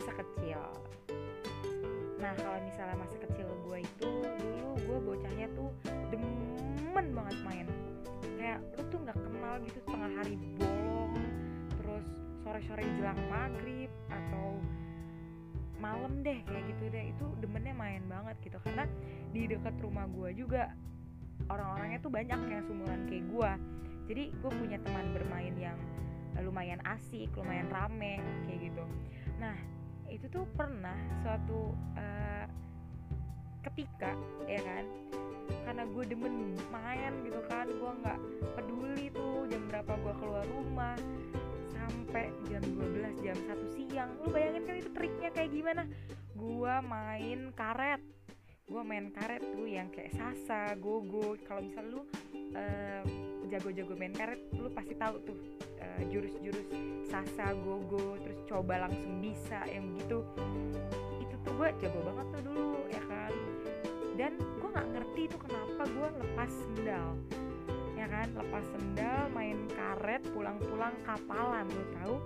masa kecil. Nah kalau misalnya masa kecil gue itu dulu gue bocahnya tuh demen banget main. Kayak lu tuh nggak kenal gitu setengah hari bolong terus sore-sore jelang maghrib atau malam deh kayak gitu deh. Itu demennya main banget gitu karena di dekat rumah gue juga orang-orangnya tuh banyak yang sumuran kayak gue jadi gue punya teman bermain yang lumayan asik lumayan rame kayak gitu. Nah itu pernah suatu uh, ketika ya kan? Karena gue demen main gitu kan gue nggak peduli tuh jam berapa gue keluar rumah sampai jam 12 jam 1 siang. Lu bayangin kan itu triknya kayak gimana? Gue main karet. Gue main karet tuh yang kayak sasa gogo. Kalau misal lu uh, jago-jago main karet lu pasti tahu tuh uh, jurus-jurus sasa gogo terus coba langsung bisa yang gitu. Itu tuh gue jago banget tuh dulu ya kan? Dan gue nggak ngerti itu kenapa gue lepas sendal ya kan? Lepas sendal main karet pulang-pulang kapalan. Lu tahu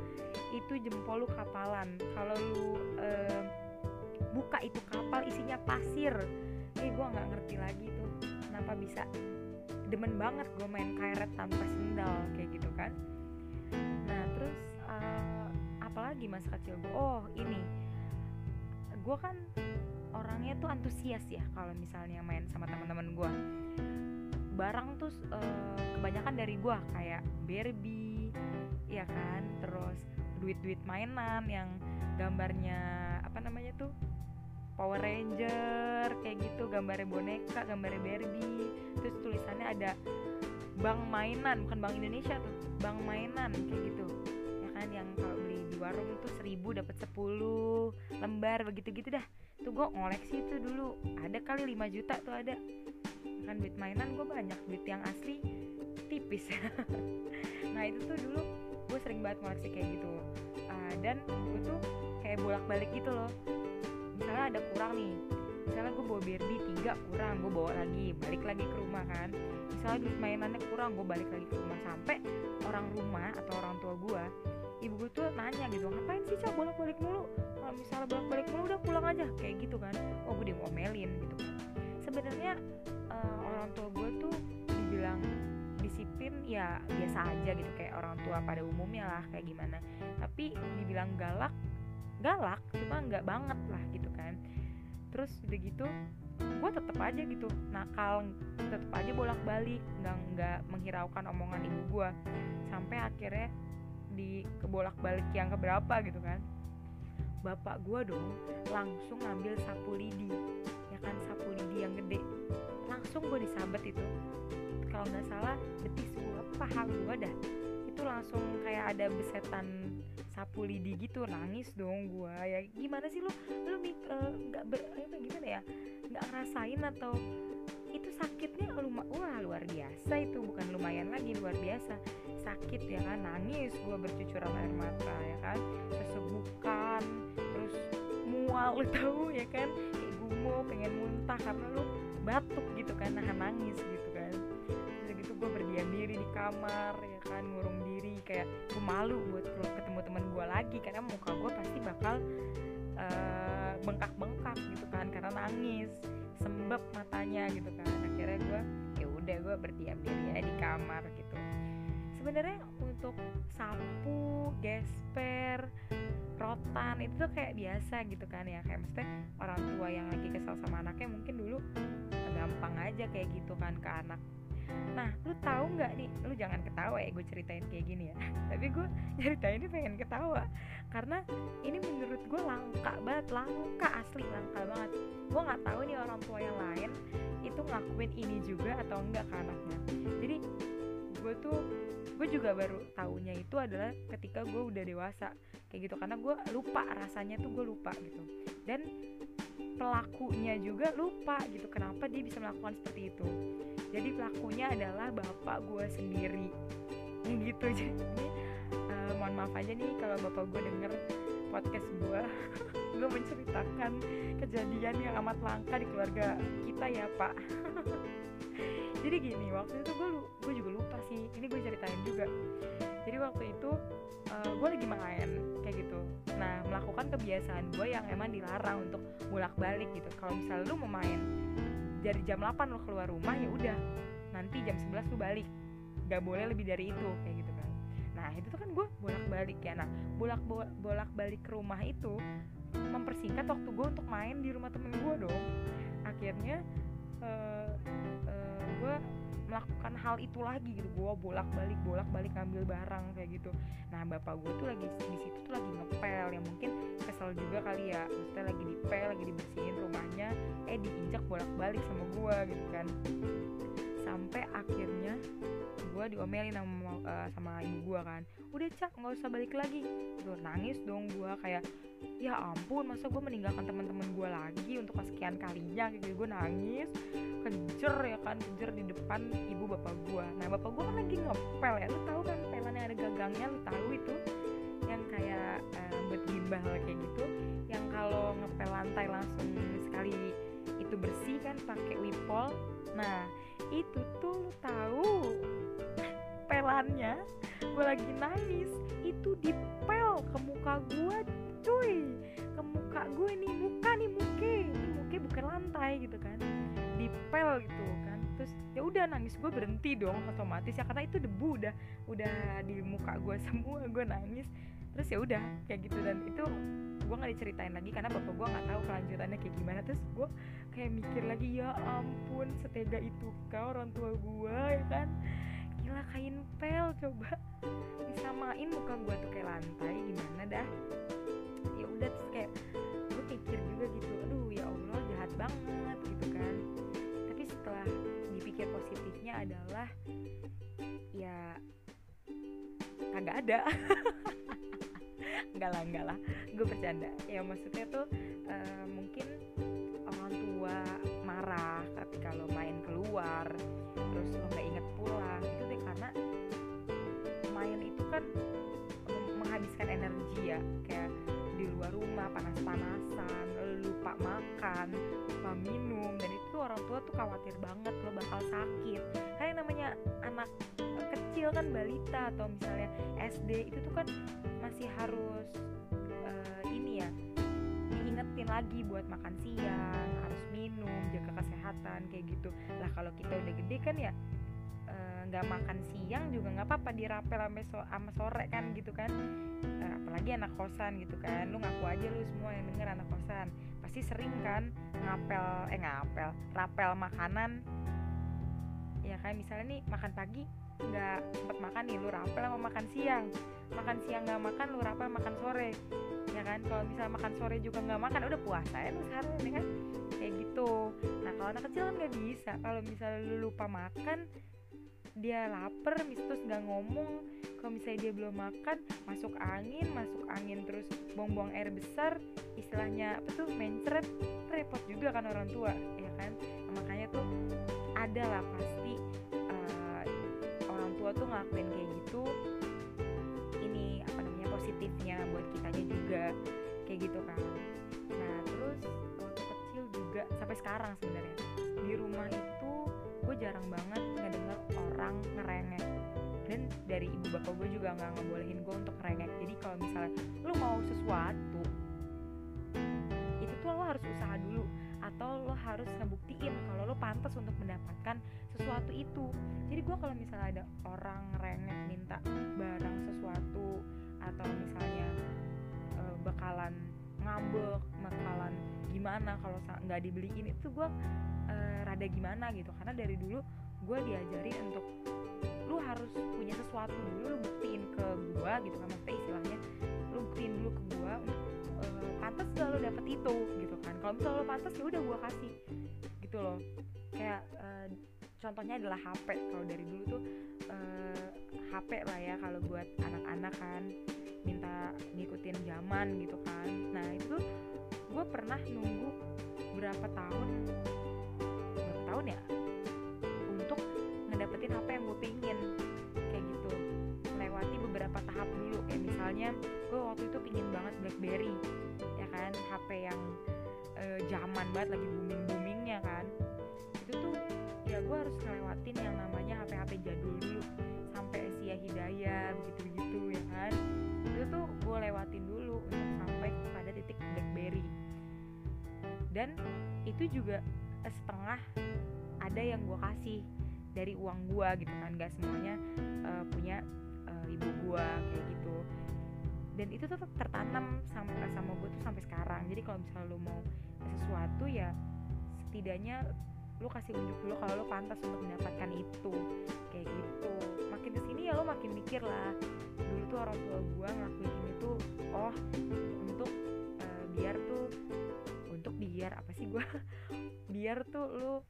itu jempol lu kapalan. Kalau lu uh, buka itu kapal isinya pasir. Eh gue nggak ngerti lagi tuh kenapa bisa demen banget gue main karet tanpa sendal kayak gitu kan. Nah terus uh, apalagi masa kecil gue oh ini. Gue kan orangnya tuh antusias ya kalau misalnya main sama teman-teman gue barang tuh uh, kebanyakan dari gue kayak Barbie ya kan? Terus duit-duit mainan yang gambarnya apa namanya tuh Power Ranger kayak gitu gambarnya boneka gambarnya Barbie. Terus tulisannya ada bank mainan bukan bank Indonesia tuh bank mainan kayak gitu. Ya kan yang kalau beli di warung tuh seribu dapat 10 lembar begitu gitu dah. Tuh gue ngoleksi itu dulu ada kali 5 juta tuh ada. Ya kan duit mainan gue banyak duit yang asli tipis. Nah itu tuh dulu gue sering banget ngoleksi kayak gitu. Uh, dan gue tuh kayak bolak balik gitu loh misalnya ada kurang nih. Misalnya gue bawa Barbie tiga kurang gue bawa lagi balik lagi ke rumah kan. Misalnya duit mainannya kurang gue balik lagi ke rumah. Sampai orang rumah atau orang tua gue ibu gue tuh nanya gitu ngapain sih cak? Bolak balik mulu. Kalau misalnya bolak balik mulu udah pulang aja. Kayak gitu kan. Oh gue diomelin gitu. Sebenarnya uh, orang tua gue tuh dibilang disiplin ya biasa aja gitu. Kayak orang tua pada umumnya lah kayak gimana. Tapi dibilang galak galak cuma nggak banget lah gitu kan. Terus udah gitu gue tetep aja gitu nakal tetep aja bolak balik nggak nggak menghiraukan omongan ibu gue sampai akhirnya di kebolak balik yang keberapa gitu kan. Bapak gue dong langsung ngambil sapu lidi ya kan sapu lidi yang gede. Langsung gue disabet itu. Kalau nggak salah betis gue paha gue dah. Itu langsung kayak ada besetan sapu lidi gitu nangis dong gue ya gimana sih lu? Lu nggak uh, ber apa gimana ya? Nggak ngerasain atau itu sakitnya lu wah luar biasa itu. Bukan lumayan lagi luar biasa. Sakit ya kan nangis gue bercucuran air mata ya kan? Tersebukan terus mual tahu ya kan? Kayak gumo pengen muntah karena lu batuk gitu kan nahan nangis gitu gitu gue berdiam diri di kamar ya kan ngurung diri kayak gue malu buat ketemu teman gue lagi karena muka gue pasti bakal uh, bengkak-bengkak gitu kan karena nangis sembab matanya gitu kan. Akhirnya gue ya udah gue berdiam diri ya di kamar gitu. Sebenarnya untuk sapu gesper rotan itu tuh kayak biasa gitu kan ya. Kayak maksudnya orang tua yang lagi kesal sama anaknya mungkin dulu gampang aja kayak gitu kan ke anak Nah, lu tahu nggak nih? Lu jangan ketawa ya gue ceritain kayak gini ya. Tapi gue ceritain ini pengen ketawa karena ini menurut gue langka banget, langka asli langka banget. Gue nggak tahu nih orang tua yang lain itu ngakuin ini juga atau enggak ke anaknya. Jadi gue tuh gue juga baru tahunya itu adalah ketika gue udah dewasa kayak gitu karena gue lupa rasanya tuh gue lupa gitu dan pelakunya juga lupa gitu kenapa dia bisa melakukan seperti itu jadi pelakunya adalah bapak gue sendiri. Gitu. Jadi uh, mohon maaf aja nih kalau bapak gue denger podcast gue gue menceritakan kejadian yang amat langka di keluarga kita ya pak. Jadi gini waktu itu gue gue juga lupa sih. Ini gue ceritain juga. Jadi waktu itu uh, eh, gue lagi main kayak gitu. Nah melakukan kebiasaan gue yang emang dilarang untuk bolak balik gitu. Kalau misal lu mau main dari jam 8 lu keluar rumah ya udah. Nanti jam 11 lu balik. Gak boleh lebih dari itu kayak gitu kan. Nah itu tuh kan gue bolak balik ya. Nah bolak bolak balik ke rumah itu mempersingkat waktu gue untuk main di rumah temen gue dong. Akhirnya uh, uh, gue melakukan hal itu lagi gitu. Gue bolak balik bolak balik ngambil barang kayak gitu. Nah bapak gue tuh lagi di situ tuh lagi ngepel yang mungkin kesel juga kali ya. Maksudnya lagi dipel lagi dibersihin rumahnya eh diinjak bolak balik sama gue gitu kan sampai akhirnya gue diomelin sama uh, sama ibu gue kan. Udah cak nggak usah balik lagi. Tuh nangis dong gue kayak ya ampun masa gue meninggalkan teman-teman gue lagi untuk kesekian kalinya? Kayak gitu gue nangis kejer ya kan kejer di depan ibu bapak gue nah bapak gue kan lagi ngepel ya lu tahu kan pelan yang ada gagangnya lu tahu itu? Yang kayak uh, buat gimbal kayak gitu. Yang kalau ngepel lantai langsung sekali itu bersih kan pakai wipol. Nah itu tuh lu tahu. Pelannya gue lagi nangis. Itu dipel ke muka gue cuy. Ke muka gue nih muka nih muke. Ini muke bukan lantai gitu kan. Dipel gitu kan. Terus ya udah nangis gue berhenti dong otomatis ya. Karena itu debu udah udah di muka gue semua. Gue nangis. Terus ya udah kayak gitu. Dan itu gue nggak diceritain lagi karena bapak gue nggak tahu kelanjutannya kayak gimana. Terus gue kayak mikir lagi ya ampun setega itu kau orang tua gue ya kan? Gila kain pel coba disamain muka gue tuh kayak lantai gimana dah? Ya udah terus kayak gue pikir juga gitu aduh ya allah jahat banget gitu kan. Tapi setelah dipikir positifnya adalah ya kagak ada enggak lah enggak lah. Gue bercanda. Ya maksudnya tuh uh, mungkin orang tua marah tapi kalau main keluar terus lo nggak inget pulang itu deh karena main itu kan menghabiskan energi ya. Kayak di luar rumah panas-panasan lupa makan lupa minum dan itu orang tua tuh khawatir banget lo bakal sakit. Kayak namanya anak kecil kan balita atau misalnya SD itu tuh kan masih harus uh, ini ya diingetin lagi buat makan siang harus minum jaga kesehatan kayak gitu. Lah kalau kita udah gede kan ya eh, nggak makan siang juga nggak apa-apa dirapel sampai so sama sore kan gitu kan. Uh, apalagi anak kosan gitu kan. Lu ngaku aja lu semua yang denger anak kosan pasti sering kan ngapel eh ngapel rapel makanan. Ya kan misalnya nih makan pagi nggak sempet makan nih lu rapel sama makan siang. Makan siang nggak makan lu rapel makan sore. Ya kan kalau bisa makan sore juga nggak makan udah puasa ya lu seharian ya kan? Kayak gitu. Nah kalau anak kecil kan nggak bisa. Kalau misalnya lu lupa makan dia lapar terus nggak ngomong. Kalau misalnya dia belum makan masuk angin masuk angin terus buang-buang air besar istilahnya apa tuh mencret repot juga kan orang tua ya kan? Makanya tuh ada lah pasti tua tuh ngelakuin kayak gitu. Ini apa namanya positifnya buat kitanya juga kayak gitu kan. Nah terus waktu kecil juga sampai sekarang sebenarnya di rumah itu dan dari ibu bapak gue juga nggak ngebolehin gue untuk ngerengek. Jadi kalau misalnya lu mau sesuatu itu tuh lo harus usaha dulu. Atau lo harus ngebuktiin kalau lo pantas untuk mendapatkan sesuatu itu. Jadi gue kalau misalnya ada orang rengek minta barang sesuatu atau misalnya e, bakalan ngambek bakalan gimana kalau nggak dibeliin itu gue e, rada gimana gitu. Karena dari dulu gue diajarin untuk harus punya sesuatu dulu lu buktiin ke gue gitu kan. Maksudnya istilahnya lu buktiin dulu ke gue untuk e, pantas gak lo dapet itu gitu kan. Kalau misalnya lo pantas ya udah gue kasih gitu loh. Kayak e, contohnya adalah HP kalau dari dulu tuh uh, eh, HP lah ya kalau buat anak-anak kan. Minta ngikutin zaman gitu kan. Nah itu gue pernah nunggu berapa tahun berapa tahun ya ngedapetin HP yang gue pingin. Kayak gitu. Melewati beberapa tahap dulu. Kayak misalnya gue waktu itu pingin banget BlackBerry ya kan? HP yang uh, zaman banget lagi booming boomingnya kan. Itu tuh ya gue harus ngelewatin yang namanya HP-HP jadul dulu. Sampai Asia Hidayah begitu ya kan? Itu tuh gue lewatin dulu untuk sampai pada titik BlackBerry. Dan itu juga setengah ada yang gue kasih dari uang gue gitu kan. Gak semuanya uh, punya uh, ibu gue kayak gitu. Dan itu tuh tertanam sama sama gue tuh sampai sekarang. Jadi kalau misalnya lo mau sesuatu ya setidaknya lo kasih unjuk dulu kalau lo pantas untuk mendapatkan itu. Kayak gitu. Makin ke sini ya lo makin mikir lah. Dulu tuh orang tua gue ngelakuin ini tuh oh untuk uh, biar tuh untuk biar apa sih gue biar tuh lo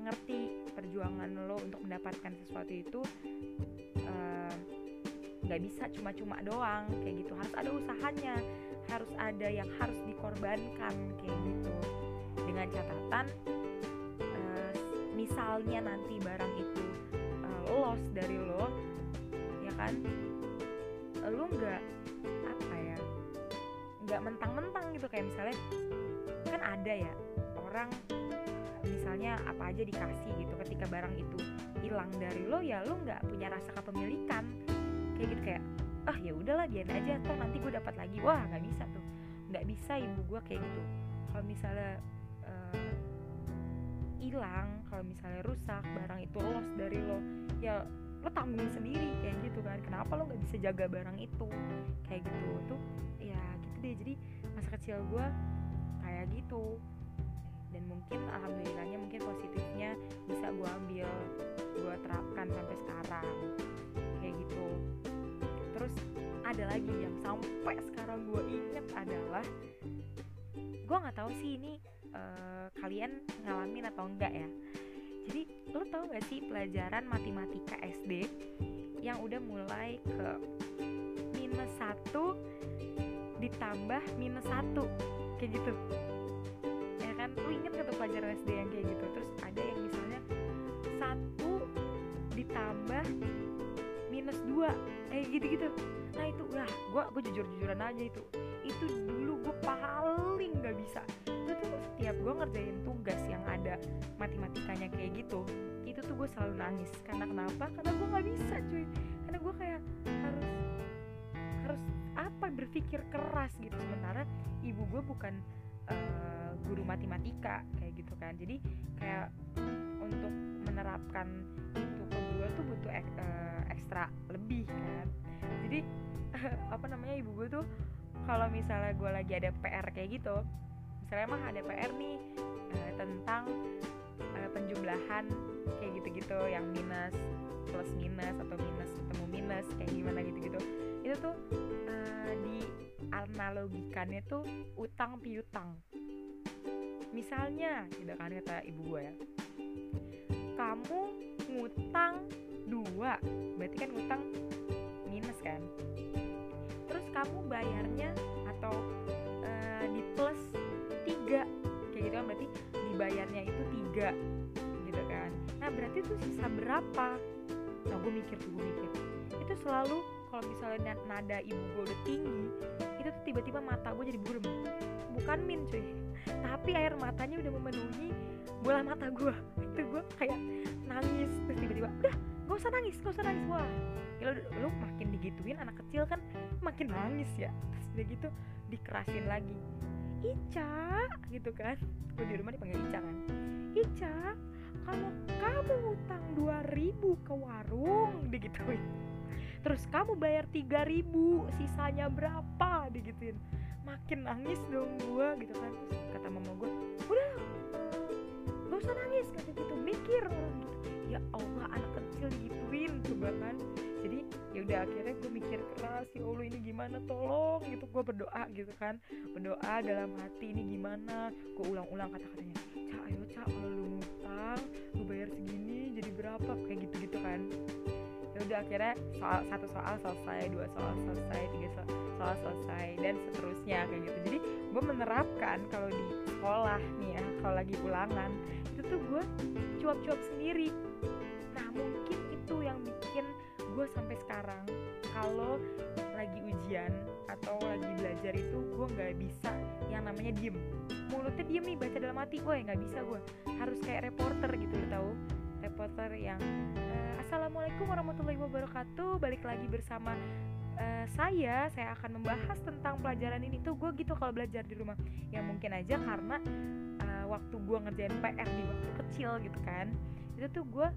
ngerti perjuangan lo untuk mendapatkan sesuatu itu nggak uh, bisa cuma-cuma doang kayak gitu. Harus ada usahanya harus ada yang harus dikorbankan kayak gitu. Dengan catatan uh, misalnya nanti barang itu uh, loss dari lo ya kan? Lo nggak apa ya nggak mentang-mentang gitu. Kayak misalnya ada ya orang misalnya apa aja dikasih gitu ketika barang itu hilang dari lo ya lo nggak punya rasa kepemilikan. Kayak gitu kayak ah ya udahlah biarin aja toh nanti gue dapat lagi. Wah nggak bisa tuh. Nggak bisa ibu gue kayak gitu. Kalau misalnya hilang uh, kalau misalnya rusak barang itu loss dari lo ya lo tanggung sendiri kayak gitu kan. Kenapa lo nggak bisa jaga barang itu? Kayak gitu tuh ya gitu deh. Jadi masa kecil gue gitu. Dan mungkin alhamdulillahnya mungkin positifnya bisa gue ambil gue terapkan sampai sekarang. Kayak gitu. Terus ada lagi yang sampai sekarang gue inget adalah gue nggak tahu sih ini uh, kalian ngalamin atau enggak ya. Jadi lo tau gak sih pelajaran matematika SD yang udah mulai ke minus satu ditambah minus satu? Kayak gitu pelajaran SD yang kayak gitu. Terus ada yang misalnya satu ditambah minus dua kayak gitu-gitu. Nah itu lah gue gue jujur jujuran aja itu. Itu dulu gue paling gak bisa. Itu tuh setiap gue ngerjain tugas yang ada matematikanya kayak gitu itu tuh gue selalu nangis. Karena kenapa? Karena gue nggak bisa cuy. Karena gue kayak harus harus apa berpikir keras gitu. Sementara ibu gue bukan uh, guru matematika kayak gitu kan. Jadi kayak untuk menerapkan itu ke gue tuh butuh ek, uh, ekstra lebih kan. Jadi apa namanya ibu gue tuh kalau misalnya gue lagi ada PR kayak gitu misalnya emang ada PR nih uh, tentang uh, penjumlahan kayak gitu-gitu yang minus plus minus atau minus ketemu minus kayak gimana gitu-gitu itu tuh uh, analogikannya tuh utang piutang misalnya tidak kan kata ibu gue ya. Kamu ngutang dua berarti kan ngutang minus kan? Terus kamu bayarnya atau uh, di plus tiga kayak gitu kan berarti dibayarnya itu tiga gitu kan? Nah berarti itu sisa berapa? Nah gue mikir tuh gue mikir. Itu selalu kalau misalnya nada ibu gue udah tinggi tiba-tiba mata gue jadi burem. Bukan min cuy. Tapi air matanya udah memenuhi bola mata gue itu gue kayak nangis. Terus tiba-tiba udah gak usah nangis gak usah nangis. Wah lu, lu makin digituin anak kecil kan makin nangis ya. Terus udah gitu dikerasin lagi. Ica gitu kan. Gue di rumah dipanggil Ica kan. Ica kalau kamu utang 2000 ke warung digituin terus kamu bayar 3000 sisanya berapa? Digituin. Makin nangis dong gue gitu kan. Terus kata mama gue udah gak usah nangis kata gitu mikir. Orang gitu ya Allah anak kecil digituin coba kan. Jadi ya udah akhirnya gue mikir keras ya Allah ini gimana? Tolong gitu. Gue berdoa gitu kan. Berdoa dalam hati ini gimana? Gue ulang-ulang kata-katanya cak ayo cak kalau lu ngutang lu bayar segini jadi berapa? Kayak gitu-gitu kan udah akhirnya soal satu soal selesai dua soal selesai tiga soal, soal selesai dan seterusnya kayak gitu. Jadi gue menerapkan kalau di sekolah nih ya kalau lagi ulangan itu tuh gue cuap-cuap sendiri. Nah mungkin itu yang bikin gue sampai sekarang kalau lagi ujian atau lagi belajar itu gue nggak bisa yang namanya diem. Mulutnya diem nih baca dalam hati. Gue nggak bisa gue harus kayak reporter gitu lo tau reporter yang assalamualaikum warahmatullahi wabarakatuh. Balik lagi bersama uh, saya. Saya akan membahas tentang pelajaran ini tuh. Gue gitu kalau belajar di rumah. Ya mungkin aja karena uh, waktu gue ngerjain PR di waktu kecil gitu kan. Itu tuh gue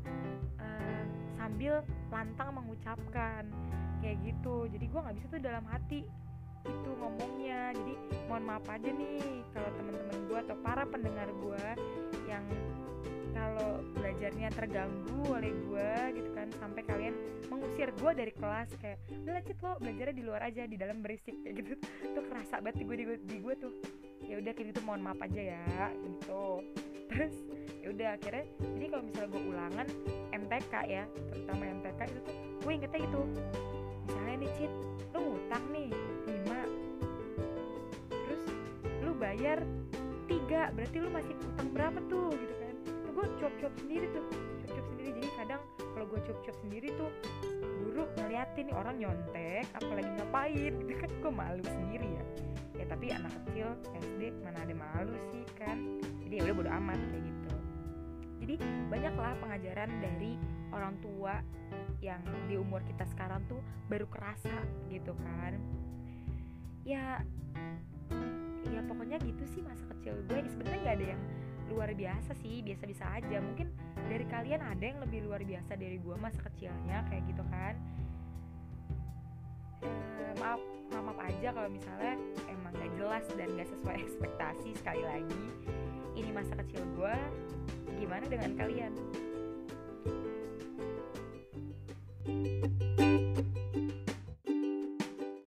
uh, sambil lantang mengucapkan kayak gitu. Jadi gue nggak bisa tuh dalam hati itu ngomongnya. Jadi mohon maaf aja nih kalau teman-teman gue atau para pendengar gue yang kalau belajarnya terganggu oleh gue gitu kan sampai kalian mengusir gue dari kelas kayak udah cit lo belajarnya di luar aja di dalam berisik kayak gitu. Tuh kerasa banget di gue di gue, di gue tuh. Ya udah kayak gitu mohon maaf aja ya gitu. Terus ya udah akhirnya jadi kalau misalnya gue ulangan MTK ya terutama MTK itu tuh gue ingetnya itu misalnya nih Cit lu ngutang nih 5 terus lu bayar tiga berarti lu masih utang berapa tuh? Gitu kan gue cuap-cuap sendiri tuh. Cuap-cuap sendiri. Jadi kadang kalau gue cuap-cuap sendiri tuh guru ngeliatin nih orang nyontek apalagi ngapain gitu kan. Gue malu sendiri ya. Ya tapi anak kecil SD mana ada malu sih kan. Jadi ya udah bodo amat kayak gitu. Jadi banyaklah pengajaran dari orang tua yang di umur kita sekarang tuh baru kerasa gitu kan. Ya ya pokoknya gitu sih masa kecil gue sebenarnya nggak ada yang luar biasa sih biasa-biasa aja. Mungkin dari kalian ada yang lebih luar biasa dari gue masa kecilnya kayak gitu kan? Ehm, maaf maaf aja kalau misalnya emang gak jelas dan gak sesuai ekspektasi sekali lagi. Ini masa kecil gue gimana dengan kalian? thank you